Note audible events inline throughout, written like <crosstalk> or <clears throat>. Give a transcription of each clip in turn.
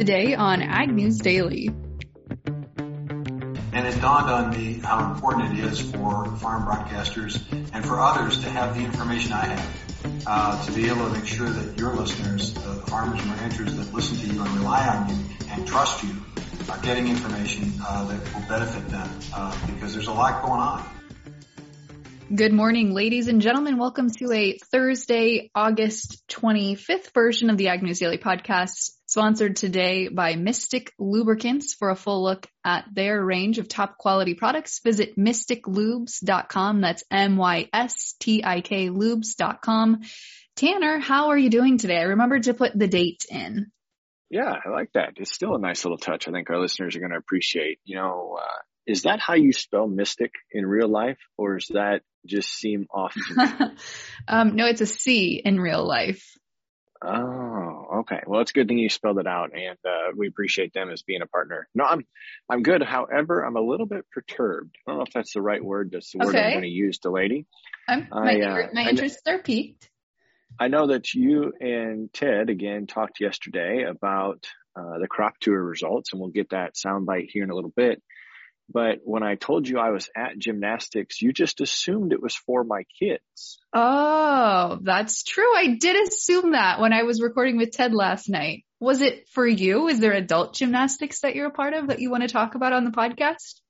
Today on Ag News Daily. And it dawned on me how important it is for farm broadcasters and for others to have the information I have, uh, to be able to make sure that your listeners, the farmers and ranchers that listen to you and rely on you and trust you, are getting information uh, that will benefit them uh, because there's a lot going on. Good morning, ladies and gentlemen. Welcome to a Thursday, August 25th version of the Ag News Daily podcast, sponsored today by Mystik Lubricants. For a full look at their range of top quality products, visit mystiklubes.com. That's M-Y-S-T-I-K lubes.com. Tanner, how are you doing today? I remembered to put the date in. Yeah, I like that. It's still a nice little touch. I think our listeners are going to appreciate. You know, uh, is that how you spell mystic in real life, or does that just seem off to <laughs> um, no, it's a C in real life. Oh, okay. Well, it's a good thing you spelled it out, and uh, we appreciate them as being a partner. No, I'm I'm good. However, I'm a little bit perturbed. I don't know if that's the right word. That's the word I'm going to use, Delaney. I'm, my, I, uh, my I interests are piqued. I know that you and Ted again talked yesterday about uh, the crop tour results, and we'll get that soundbite here in a little bit. But when I told you I was at gymnastics, you just assumed it was for my kids. Oh, that's true. I did assume that when I was recording with Ted last night. Was it for you? Is there adult gymnastics that you're a part of that you want to talk about on the podcast?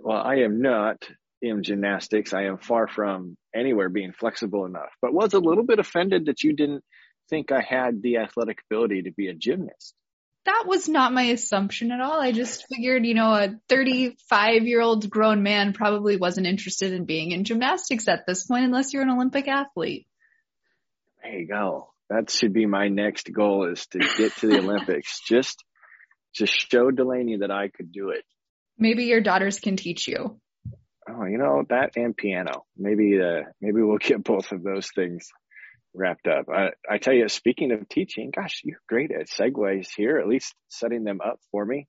Well, I am not in gymnastics. I am far from anywhere being flexible enough, but was a little bit offended that you didn't think I had the athletic ability to be a gymnast. That was not my assumption at all. I just figured, you know, a 35 year old grown man probably wasn't interested in being in gymnastics at this point unless you're an Olympic athlete. There you go. That should be my next goal is to get to the <laughs> Olympics. Just, just show Delaney that I could do it. Maybe your daughters can teach you. Oh, you know, that and piano. Maybe, uh, maybe we'll get both of those things wrapped up. I, I tell you, speaking of teaching, gosh, you're great at segues here, at least setting them up for me.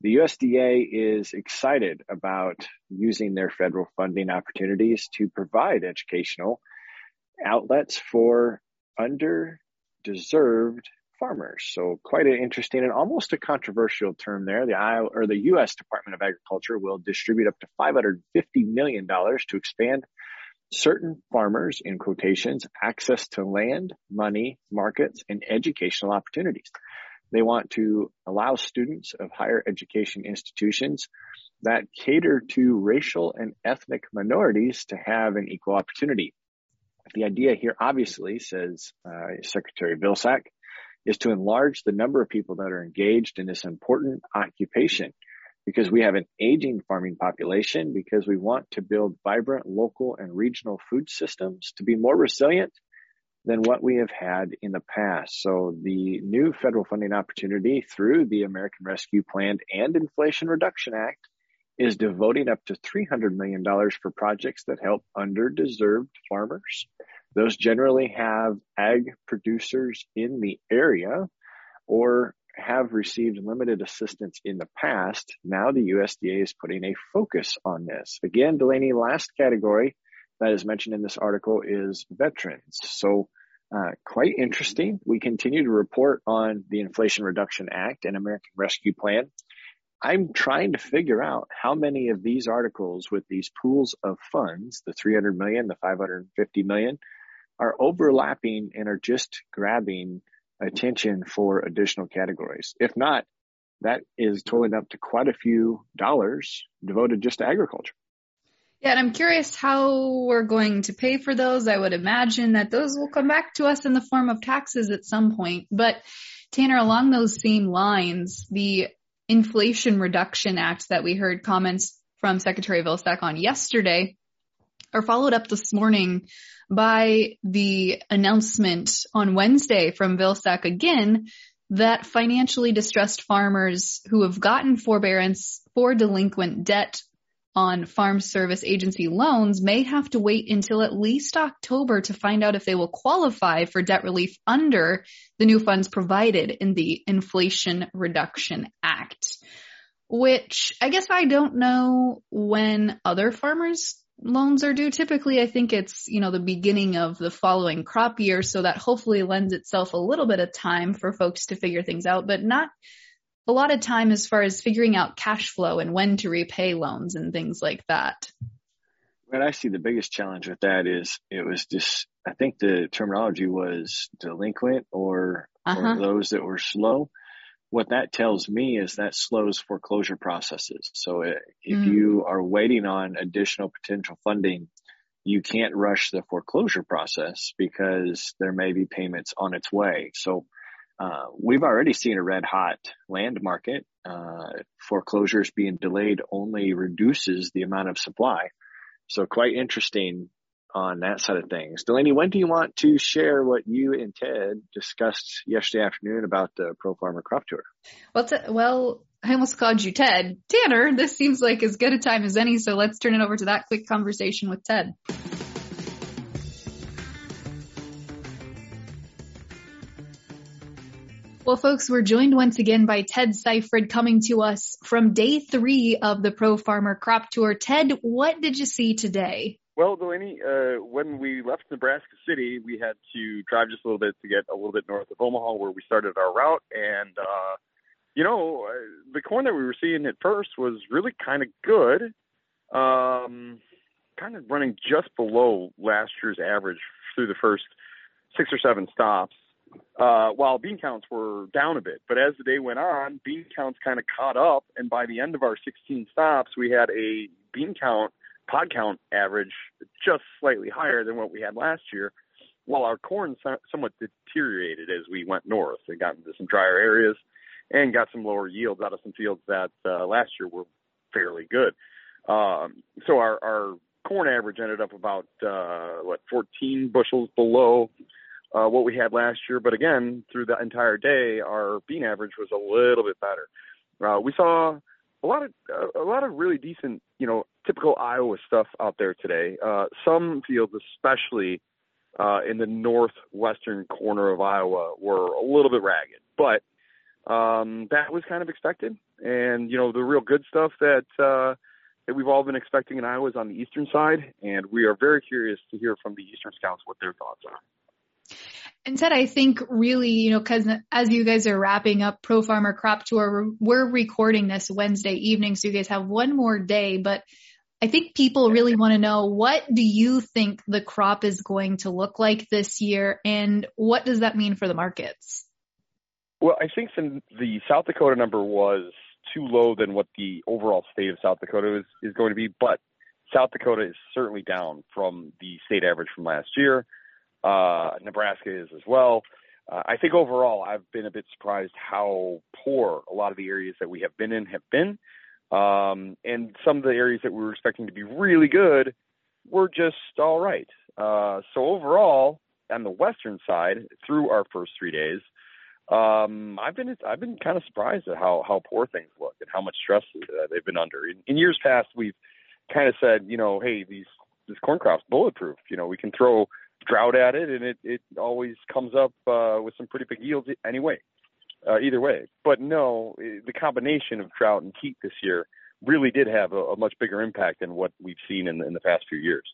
The USDA is excited about using their federal funding opportunities to provide educational outlets for underdeserved farmers. So quite an interesting and almost a controversial term there. The Iowa or the U.S. Department of Agriculture will distribute up to $550 million to expand certain farmers in quotations access to land, money, markets, and educational opportunities. They want to allow students of higher education institutions that cater to racial and ethnic minorities to have an equal opportunity. The idea here, obviously, says uh, Secretary Vilsack, is to enlarge the number of people that are engaged in this important occupation because we have an aging farming population, because we want to build vibrant local and regional food systems to be more resilient than what we have had in the past. So the new federal funding opportunity through the American Rescue Plan and Inflation Reduction Act is devoting up to $300 million for projects that help underdeserved farmers. Those generally have ag producers in the area or have received limited assistance in the past. Now the USDA is putting a focus on this. Again, Delaney, last category that is mentioned in this article is veterans. So uh, quite interesting. We continue to report on the Inflation Reduction Act and American Rescue Plan. I'm trying to figure out how many of these articles with these pools of funds, the 300 million, the 550 million, are overlapping and are just grabbing attention for additional categories. If not, that is totaling up to quite a few dollars devoted just to agriculture. Yeah, and I'm curious how we're going to pay for those. I would imagine that those will come back to us in the form of taxes at some point. But Tanner, along those same lines, the Inflation Reduction Act that we heard comments from Secretary Vilsack on yesterday are followed up this morning by the announcement on Wednesday from Vilsack again that financially distressed farmers who have gotten forbearance for delinquent debt on Farm Service Agency loans may have to wait until at least October to find out if they will qualify for debt relief under the new funds provided in the Inflation Reduction Act. Which I guess I don't know when other farmers loans are due. Typically, I think it's, you know, the beginning of the following crop year. So that hopefully lends itself a little bit of time for folks to figure things out, but not a lot of time as far as figuring out cash flow and when to repay loans and things like that. What I see the biggest challenge with that is it was just, I think the terminology was delinquent or, uh-huh. or those that were slow. What that tells me is that slows foreclosure processes. So if mm. you are waiting on additional potential funding, you can't rush the foreclosure process because there may be payments on its way. So uh, we've already seen a red hot land market. Uh, foreclosures being delayed only reduces the amount of supply. So quite interesting on that side of things. Delaney, when do you want to share what you and Ted discussed yesterday afternoon about the Pro Farmer Crop Tour? Well, t- well, I almost called you Ted. Tanner, this seems like as good a time as any, so let's turn it over to that quick conversation with Ted. Well, folks, we're joined once again by Ted Seifried coming to us from day three of the Pro Farmer Crop Tour. Ted, what did you see today? Well, Delaney, uh, when we left Nebraska City, we had to drive just a little bit to get a little bit north of Omaha where we started our route. And, uh, you know, uh, the corn that we were seeing at first was really kind of good. Um, kind of running just below last year's average through the first six or seven stops uh, while bean counts were down a bit. But as the day went on, bean counts kind of caught up, and by the end of our 16 stops, we had a bean count, pod count average just slightly higher than what we had last year, while our corn somewhat deteriorated as we went north and got into some drier areas and got some lower yields out of some fields that uh, last year were fairly good. Um, so our, our corn average ended up about uh, what 14 bushels below uh, what we had last year. But again, through the entire day, our bean average was a little bit better. Uh, we saw a lot of a lot of really decent, you know, typical Iowa stuff out there today. Uh, some fields, especially uh, in the northwestern corner of Iowa, were a little bit ragged, but um, that was kind of expected. And you know, the real good stuff that uh, that we've all been expecting in Iowa is on the eastern side, and we are very curious to hear from the eastern scouts what their thoughts are. And Ted, I think really, you know, cause as you guys are wrapping up Pro Farmer Crop Tour, we're recording this Wednesday evening. So you guys have one more day, but I think people really want to know what do you think the crop is going to look like this year and what does that mean for the markets? Well, I think the, the South Dakota number was too low than what the overall state of South Dakota is, is going to be, but South Dakota is certainly down from the state average from last year. Uh, Nebraska is as well. Uh, I think overall, I've been a bit surprised how poor a lot of the areas that we have been in have been. Um, and some of the areas that we were expecting to be really good were just all right. Uh, so overall, on the western side, through our first three days, um, I've been I've been kind of surprised at how how poor things look and how much stress uh, they've been under. In, in years past, we've kind of said, you know, hey, these this corn crop's bulletproof. You know, we can throw drought at it, and it it always comes up uh, with some pretty big yields anyway. Uh, either way, but no, the combination of drought and heat this year really did have a, a much bigger impact than what we've seen in the, in the past few years.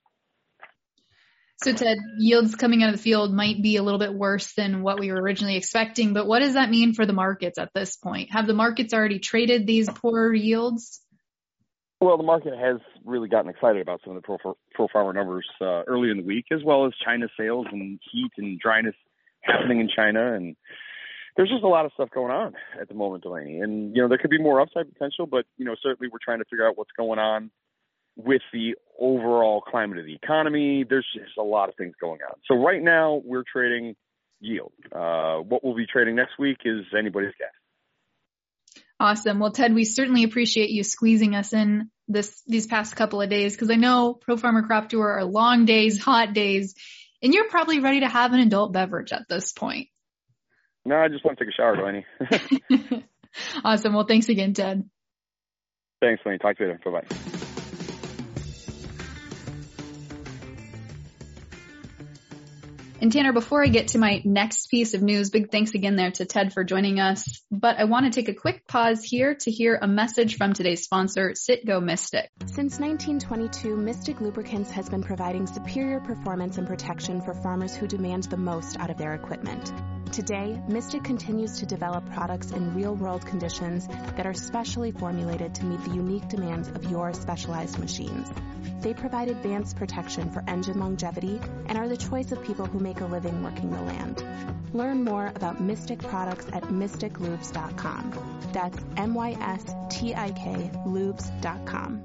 So Ted, yields coming out of the field might be a little bit worse than what we were originally expecting, but what does that mean for the markets at this point? Have the markets already traded these poor yields? Well, the market has really gotten excited about some of the pro, pro farmer numbers uh, early in the week, as well as China sales and heat and dryness happening in China. And there's just a lot of stuff going on at the moment, Delaney. And, you know, there could be more upside potential, but, you know, certainly we're trying to figure out what's going on with the overall climate of the economy. There's just a lot of things going on. So right now we're trading yield. Uh, what we'll be trading next week is anybody's guess. Awesome. Well, Ted, we certainly appreciate you squeezing us in this these past couple of days because I know Pro Farmer Crop Tour are long days, hot days, and you're probably ready to have an adult beverage at this point. No, I just want to take a shower, Delaney. <laughs> awesome. Well, thanks again, Ted. Thanks, Delaney. Talk to you later. Bye bye. And Tanner, before I get to my next piece of news, big thanks again there to Ted for joining us. But I want to take a quick pause here to hear a message from today's sponsor, Citgo Mystik. Since 1922, Mystik Lubricants has been providing superior performance and protection for farmers who demand the most out of their equipment. Today, Mystik continues to develop products in real world conditions that are specially formulated to meet the unique demands of your specialized machines. They provide advanced protection for engine longevity and are the choice of people who make a living working the land. Learn more about Mystik products at mystiklubes.com. That's M Y S T I K lubes.com.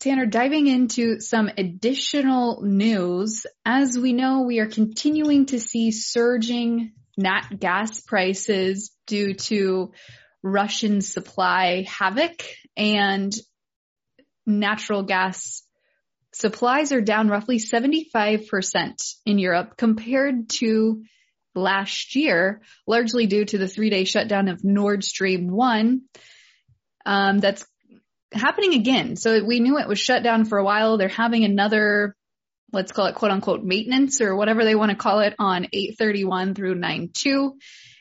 Tanner, diving into some additional news, as we know, we are continuing to see surging nat gas prices due to Russian supply havoc and natural gas supplies are down roughly 75% in Europe compared to last year, largely due to the three day shutdown of Nord Stream 1. Um, that's happening again. So we knew it was shut down for a while. They're having another, let's call it quote unquote maintenance or whatever they want to call it on 831 through 92.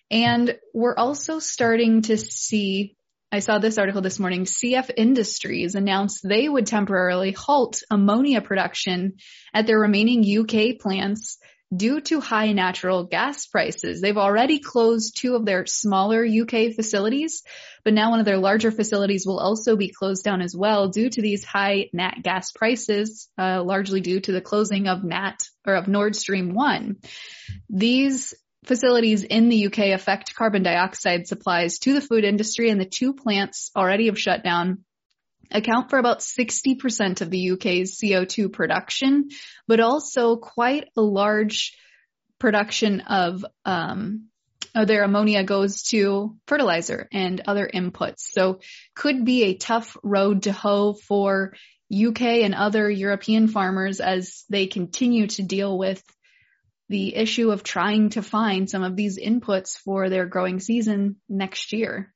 And we're also starting to see, I saw this article this morning, CF Industries announced they would temporarily halt ammonia production at their remaining UK plants due to high natural gas prices. They've already closed two of their smaller UK facilities, but now one of their larger facilities will also be closed down as well due to these high nat gas prices, uh, largely due to the closing of Nat or of Nord Stream 1. These facilities in the UK affect carbon dioxide supplies to the food industry and the two plants already have shut down account for about 60% of the UK's CO2 production, but also quite a large production of, um, their ammonia goes to fertilizer and other inputs. So could be a tough road to hoe for UK and other European farmers as they continue to deal with the issue of trying to find some of these inputs for their growing season next year.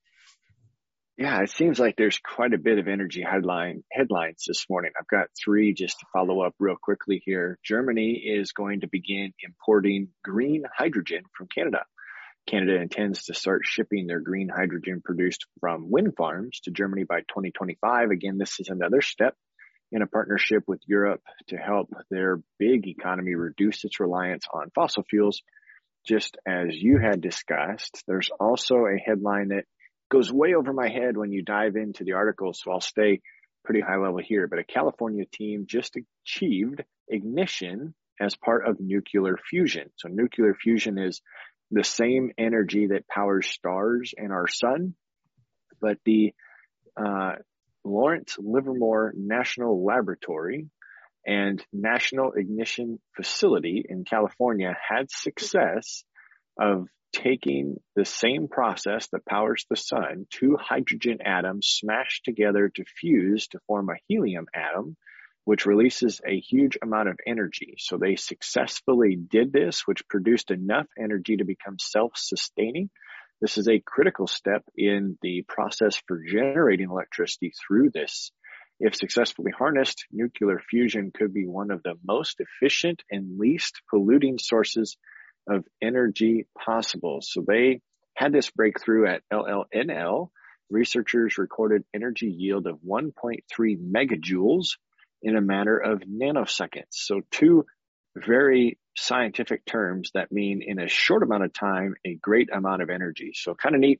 Yeah, it seems like there's quite a bit of energy headline headlines this morning. I've got three just to follow up real quickly here. Germany is going to begin importing green hydrogen from Canada. Canada intends to start shipping their green hydrogen produced from wind farms to Germany by 2025. Again, this is another step in a partnership with Europe to help their big economy reduce its reliance on fossil fuels. Just as you had discussed, there's also a headline that goes way over my head when you dive into the article, so I'll stay pretty high level here. But a California team just achieved ignition as part of nuclear fusion. So nuclear fusion is the same energy that powers stars and our sun, but the uh, Lawrence Livermore National Laboratory and National Ignition Facility in California had success of taking the same process that powers the sun, two hydrogen atoms smashed together to fuse to form a helium atom, which releases a huge amount of energy. So they successfully did this, which produced enough energy to become self-sustaining. This is a critical step in the process for generating electricity through this. If successfully harnessed, nuclear fusion could be one of the most efficient and least polluting sources of energy possible. So they had this breakthrough at LLNL. Researchers recorded energy yield of 1.3 megajoules in a matter of nanoseconds. So two very scientific terms that mean in a short amount of time, a great amount of energy. So kind of neat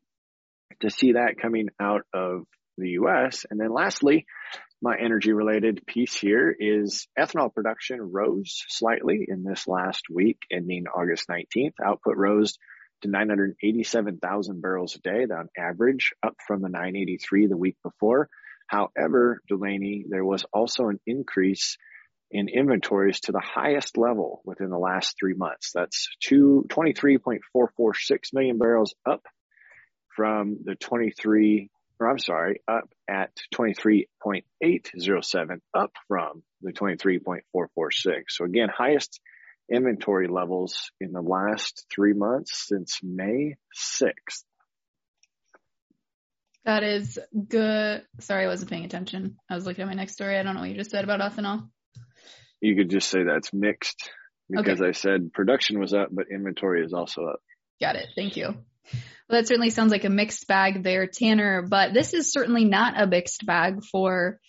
to see that coming out of the US. And then lastly, my energy related piece here is ethanol production rose slightly in this last week ending August 19th. Output rose to 987,000 barrels a day on average, up from the 983 the week before. However, Delaney, there was also an increase in inventories to the highest level within the last three months. That's two, 23.446 million barrels up from the 23 or I'm sorry, up at 23.807, up from the 23.446. So again, highest inventory levels in the last three months since May 6th. That is good. Sorry, I wasn't paying attention. I was looking at my next story. I don't know what you just said about ethanol. You could just say that's mixed because okay. I said production was up, but inventory is also up. Got it. Thank you. Well, that certainly sounds like a mixed bag there, Tanner, but this is certainly not a mixed bag for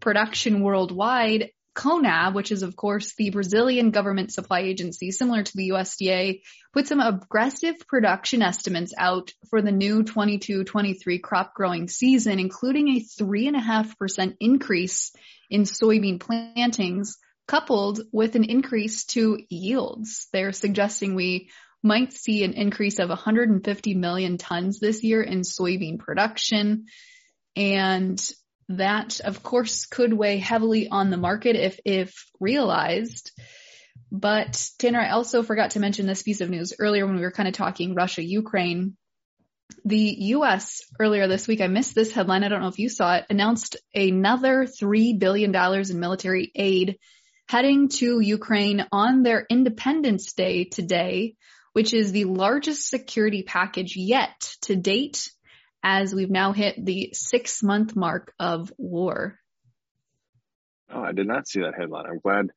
production worldwide. CONAB, which is of course the Brazilian government supply agency, similar to the USDA, put some aggressive production estimates out for the new 22-23 crop growing season, including a three and a half percent increase in soybean plantings coupled with an increase to yields. They're suggesting we might see an increase of 150 million tons this year in soybean production. And that of course could weigh heavily on the market if, if realized. But Tanner, I also forgot to mention this piece of news earlier when we were kind of talking Russia, Ukraine. The U.S. earlier this week, I missed this headline. I don't know if you saw it, announced another $3 billion in military aid heading to Ukraine on their Independence Day today, which is the largest security package yet to date as we've now hit the six month mark of war. Oh, I did not see that headline. I'm glad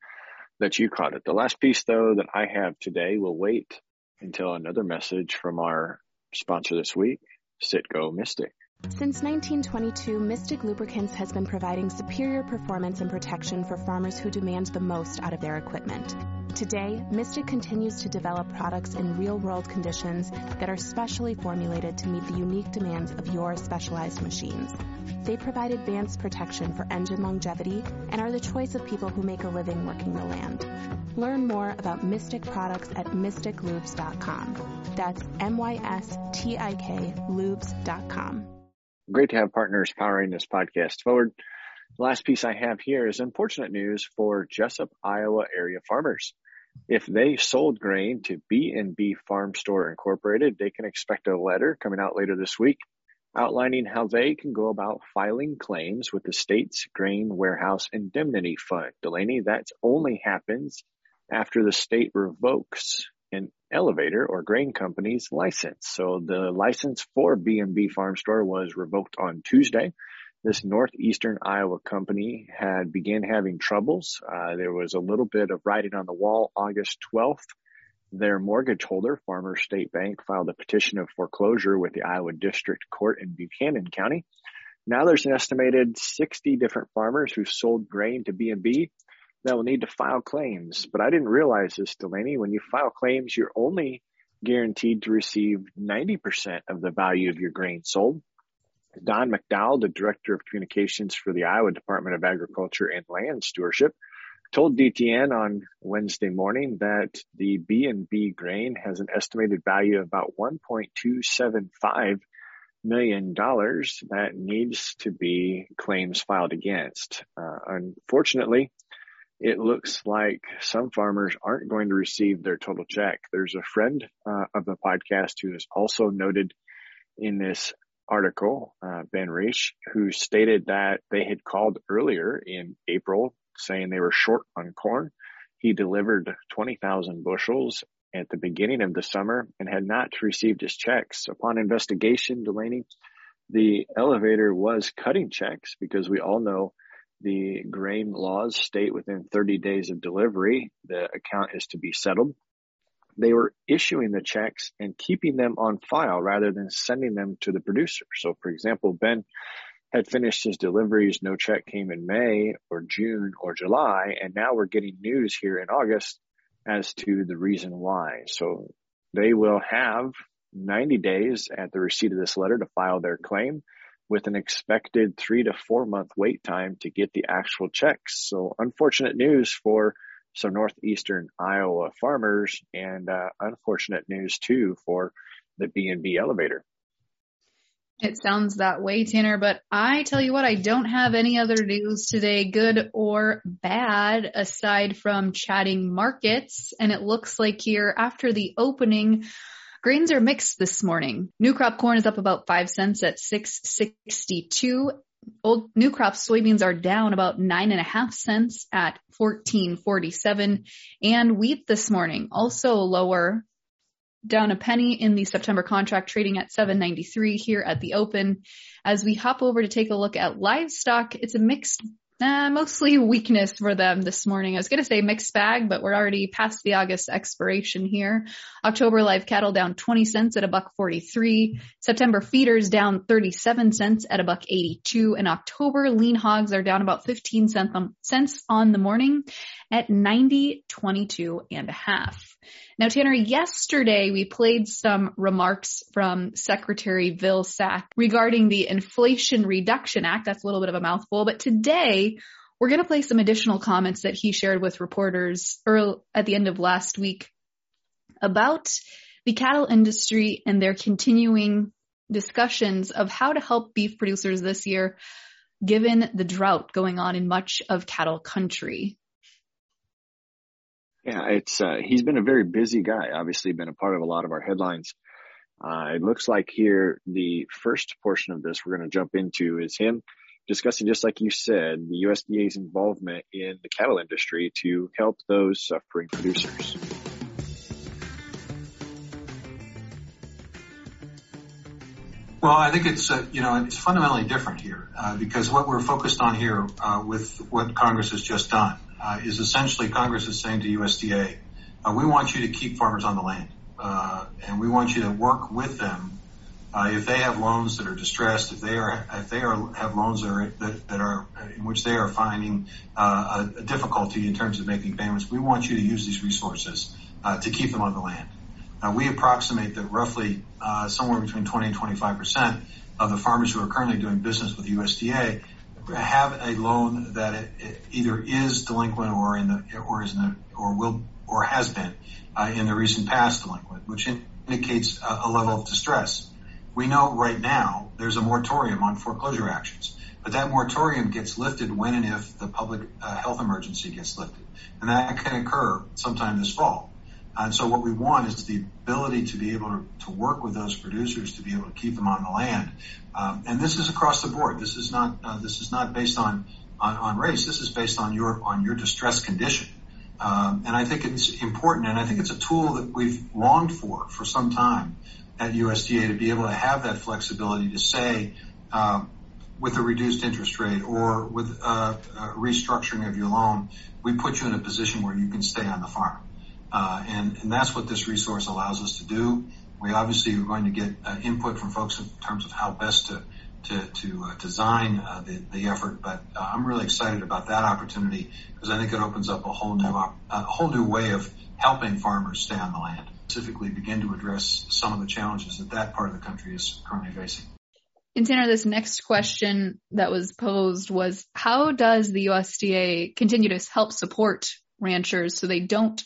that you caught it. The last piece, though, that I have today will wait until another message from our sponsor this week, Citgo Mystik. Since 1922, Mystik Lubricants has been providing superior performance and protection for farmers who demand the most out of their equipment. Today, Mystik continues to develop products in real world conditions that are specially formulated to meet the unique demands of your specialized machines. They provide advanced protection for engine longevity and are the choice of people who make a living working the land. Learn more about Mystik products at mystiklubes.com. That's M Y S T I K lubes.com. Great to have partners powering this podcast forward. The last piece I have here is unfortunate news for Jesup, Iowa area farmers. If they sold grain to B&B Farm Store Incorporated, they can expect a letter coming out later this week outlining how they can go about filing claims with the state's Grain Warehouse Indemnity Fund. Delaney, that only happens after the state revokes elevator or grain company's license. So the license for B&B Farm Store was revoked on Tuesday this northeastern Iowa company had began having troubles. Uh, there was a little bit of writing on the wall. August 12th, their mortgage holder, Farmer State Bank, filed a petition of foreclosure with the Iowa District Court in Buchanan County. Now there's an estimated 60 different farmers who sold grain to B&B that will need to file claims. But I didn't realize this, Delaney. When you file claims, you're only guaranteed to receive 90% of the value of your grain sold. Don McDowell, the Director of Communications for the Iowa Department of Agriculture and Land Stewardship, told DTN on Wednesday morning that the B&B grain has an estimated value of about 1.275 million dollars that needs to be claims filed against. Uh, unfortunately, it looks like some farmers aren't going to receive their total check. There's a friend uh, of the podcast who has also noted in this article, uh, Ben Reish, who stated that they had called earlier in April saying they were short on corn. He delivered 20,000 bushels at the beginning of the summer and had not received his checks. Upon investigation, Delaney, the elevator was cutting checks because we all know the grain laws state within 30 days of delivery, the account is to be settled they were issuing the checks and keeping them on file rather than sending them to the producer. So, for example, Ben had finished his deliveries, no check came in May or June or July, and now we're getting news here in August as to the reason why. So they will have 90 days at the receipt of this letter to file their claim with an expected three to four month wait time to get the actual checks. So unfortunate news for some northeastern Iowa farmers, and uh, unfortunate news too for the B&B elevator. It sounds that way, Tanner, but I tell you what, I don't have any other news today, good or bad, aside from chatting markets. And it looks like here after the opening, grains are mixed this morning. New crop corn is up about five cents at 662 old new crop soybeans are down about nine and a half cents at 1447 and wheat this morning also lower down a penny in the September contract trading at 793 here at the open. As we hop over to take a look at livestock, it's a mixed Uh, mostly weakness for them this morning. I was going to say mixed bag, but we're already past the August expiration here. October live cattle down 20 cents at a buck 43. September feeders down 37 cents at a buck 82. And October lean hogs are down about 15 cents on the morning at 90, 22 and a half. Now, Tanner, yesterday we played some remarks from Secretary Vilsack regarding the Inflation Reduction Act. That's a little bit of a mouthful, but today we're going to play some additional comments that he shared with reporters early, at the end of last week about the cattle industry and their continuing discussions of how to help beef producers this year, given the drought going on in much of cattle country. Yeah, it's uh, he's been a very busy guy. Obviously, been a part of a lot of our headlines. Uh, it looks like here the first portion of this we're going to jump into is him discussing, just like you said, the USDA's involvement in the cattle industry to help those suffering producers. Well, I think it's uh, you know it's fundamentally different here uh, because what we're focused on here uh, with what Congress has just done uh, is essentially Congress is saying to USDA, uh, we want you to keep farmers on the land, uh, and we want you to work with them uh, if they have loans that are distressed, if they are if they are have loans that are that, that are in which they are finding uh, a, a, difficulty in terms of making payments, we want you to use these resources uh, to keep them on the land. we approximate that roughly somewhere between 20 and 25 percent of the farmers who are currently doing business with USDA have a loan that it, it either is delinquent or in the or is in the, or will or has been uh, in the recent past delinquent, which indicates a, a, level of distress. We know right now there's a moratorium on foreclosure actions, but that moratorium gets lifted when and if the public uh, health emergency gets lifted, and that can occur sometime this fall. And so what we want is the ability to be able to, to work with those producers to be able to keep them on the land. Um, and this is across the board. This is not uh, this is not based on, on, on race. This is based on your on your distress condition. Um, and I think it's important, and I think it's a tool that we've longed for for some time at USDA to be able to have that flexibility to say, uh, with a reduced interest rate or with uh, restructuring of your loan, we put you in a position where you can stay on the farm. Uh, and, and that's what this resource allows us to do. We obviously are going to get uh, input from folks in terms of how best to to, to uh, design uh, the, the effort, but uh, I'm really excited about that opportunity because I think it opens up a whole new op- a whole new way of helping farmers stay on the land, specifically begin to address some of the challenges that that part of the country is currently facing. And Tanner, this next question that was posed was, how does the USDA continue to help support ranchers so they don't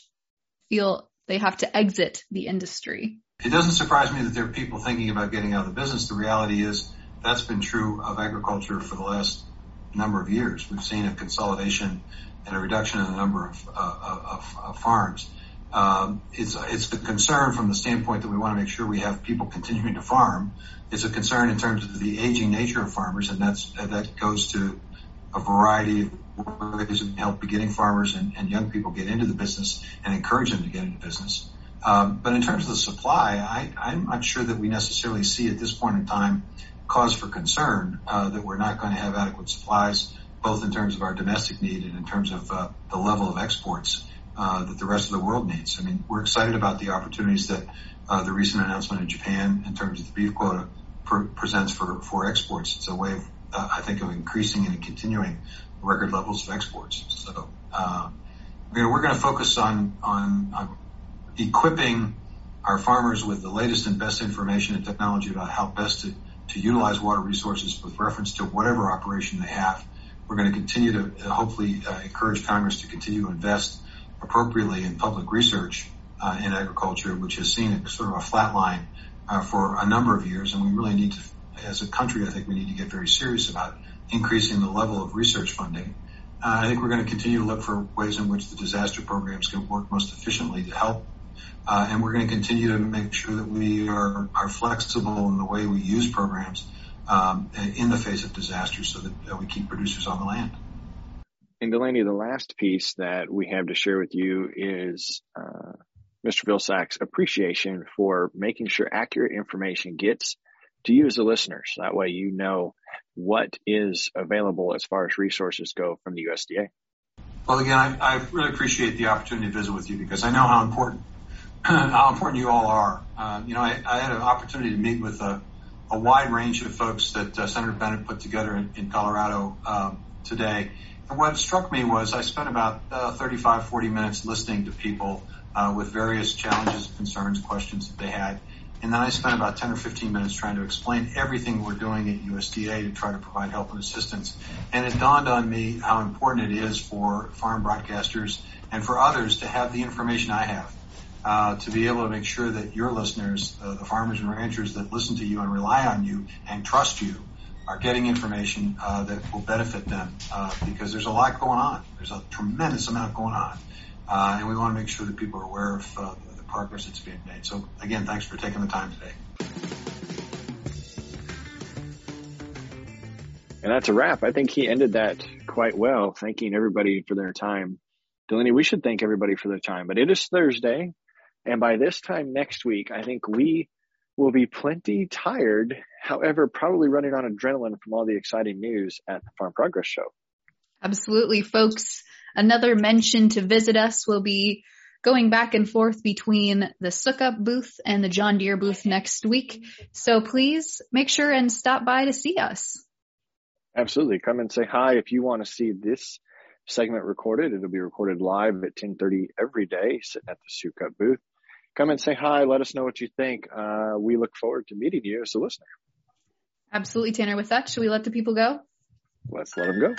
feel they have to exit the industry. It doesn't surprise me that there are people thinking about getting out of the business. The reality is that's been true of agriculture for the last number of years. We've seen a consolidation and a reduction in the number of, uh, of, of farms. Um, it's it's a concern from the standpoint that we want to make sure we have people continuing to farm. It's a concern in terms of the aging nature of farmers, and that's that goes to a variety of ways of help beginning farmers and, and, young people get into the business and encourage them to get into business. Um, but in terms of the supply, I, am not sure that we necessarily see at this point in time cause for concern uh, that we're not going to have adequate supplies, both in terms of our domestic need and in terms of uh, the level of exports uh, that the rest of the world needs. I mean, we're excited about the opportunities that uh, the recent announcement in Japan in terms of the beef quota presents for, for exports. It's a way of, uh, I think, of increasing and continuing record levels of exports. So, uh, we're going to focus on, on, on equipping our farmers with the latest and best information and technology about how best to, to utilize water resources with reference to whatever operation they have. We're going to continue to uh, hopefully uh, encourage Congress to continue to invest appropriately in public research uh, in agriculture, which has seen a, sort of a flat line uh, for a number of years. And we really need to, as a country, I think we need to get very serious about increasing the level of research funding. Uh, I think we're going to continue to look for ways in which the disaster programs can work most efficiently to help. Uh, and we're going to continue to make sure that we are, are flexible in the way we use programs um, in the face of disasters so that uh, we keep producers on the land. And Delaney, the last piece that we have to share with you is uh, Mr. Vilsack's appreciation for making sure accurate information gets to you as the listeners. That way you know, what is available as far as resources go from the USDA. Well, again, I, I really appreciate the opportunity to visit with you because I know how important <clears throat> how important you all are. Uh, you know, I, I, had an opportunity to meet with a, a wide range of folks that uh, Senator Bennet put together in, in Colorado um, today. And what struck me was I spent about uh, 35, 40 minutes listening to people uh, with various challenges, concerns, questions that they had. And then I spent about 10 or 15 minutes trying to explain everything we're doing at USDA to try to provide help and assistance. And it dawned on me how important it is for farm broadcasters and for others to have the information I have. Uh, to be able to make sure that your listeners, uh, the farmers and ranchers that listen to you and rely on you and trust you, are getting information uh, that will benefit them uh, because there's a lot going on. There's a tremendous amount going on, uh, and we want to make sure that people are aware of the progress that's being made. So again, thanks for taking the time today. And that's a wrap. I think he ended that quite well, thanking everybody for their time. Delaney, we should thank everybody for their time, but it is Thursday. And by this time next week, I think we will be plenty tired. However, probably running on adrenaline from all the exciting news at the Farm Progress Show. Absolutely, folks. Another mention to visit us will be going back and forth between the Sukup booth and the John Deere booth next week. So please make sure and stop by to see us. Absolutely. Come and say hi if you want to see this segment recorded. It'll be recorded live at 1030 every day, sitting at the Sukup booth. Come and say hi. Let us know what you think. Uh, we look forward to meeting you as a listener. Absolutely, Tanner. With that, should we let the people go? Let's let them go.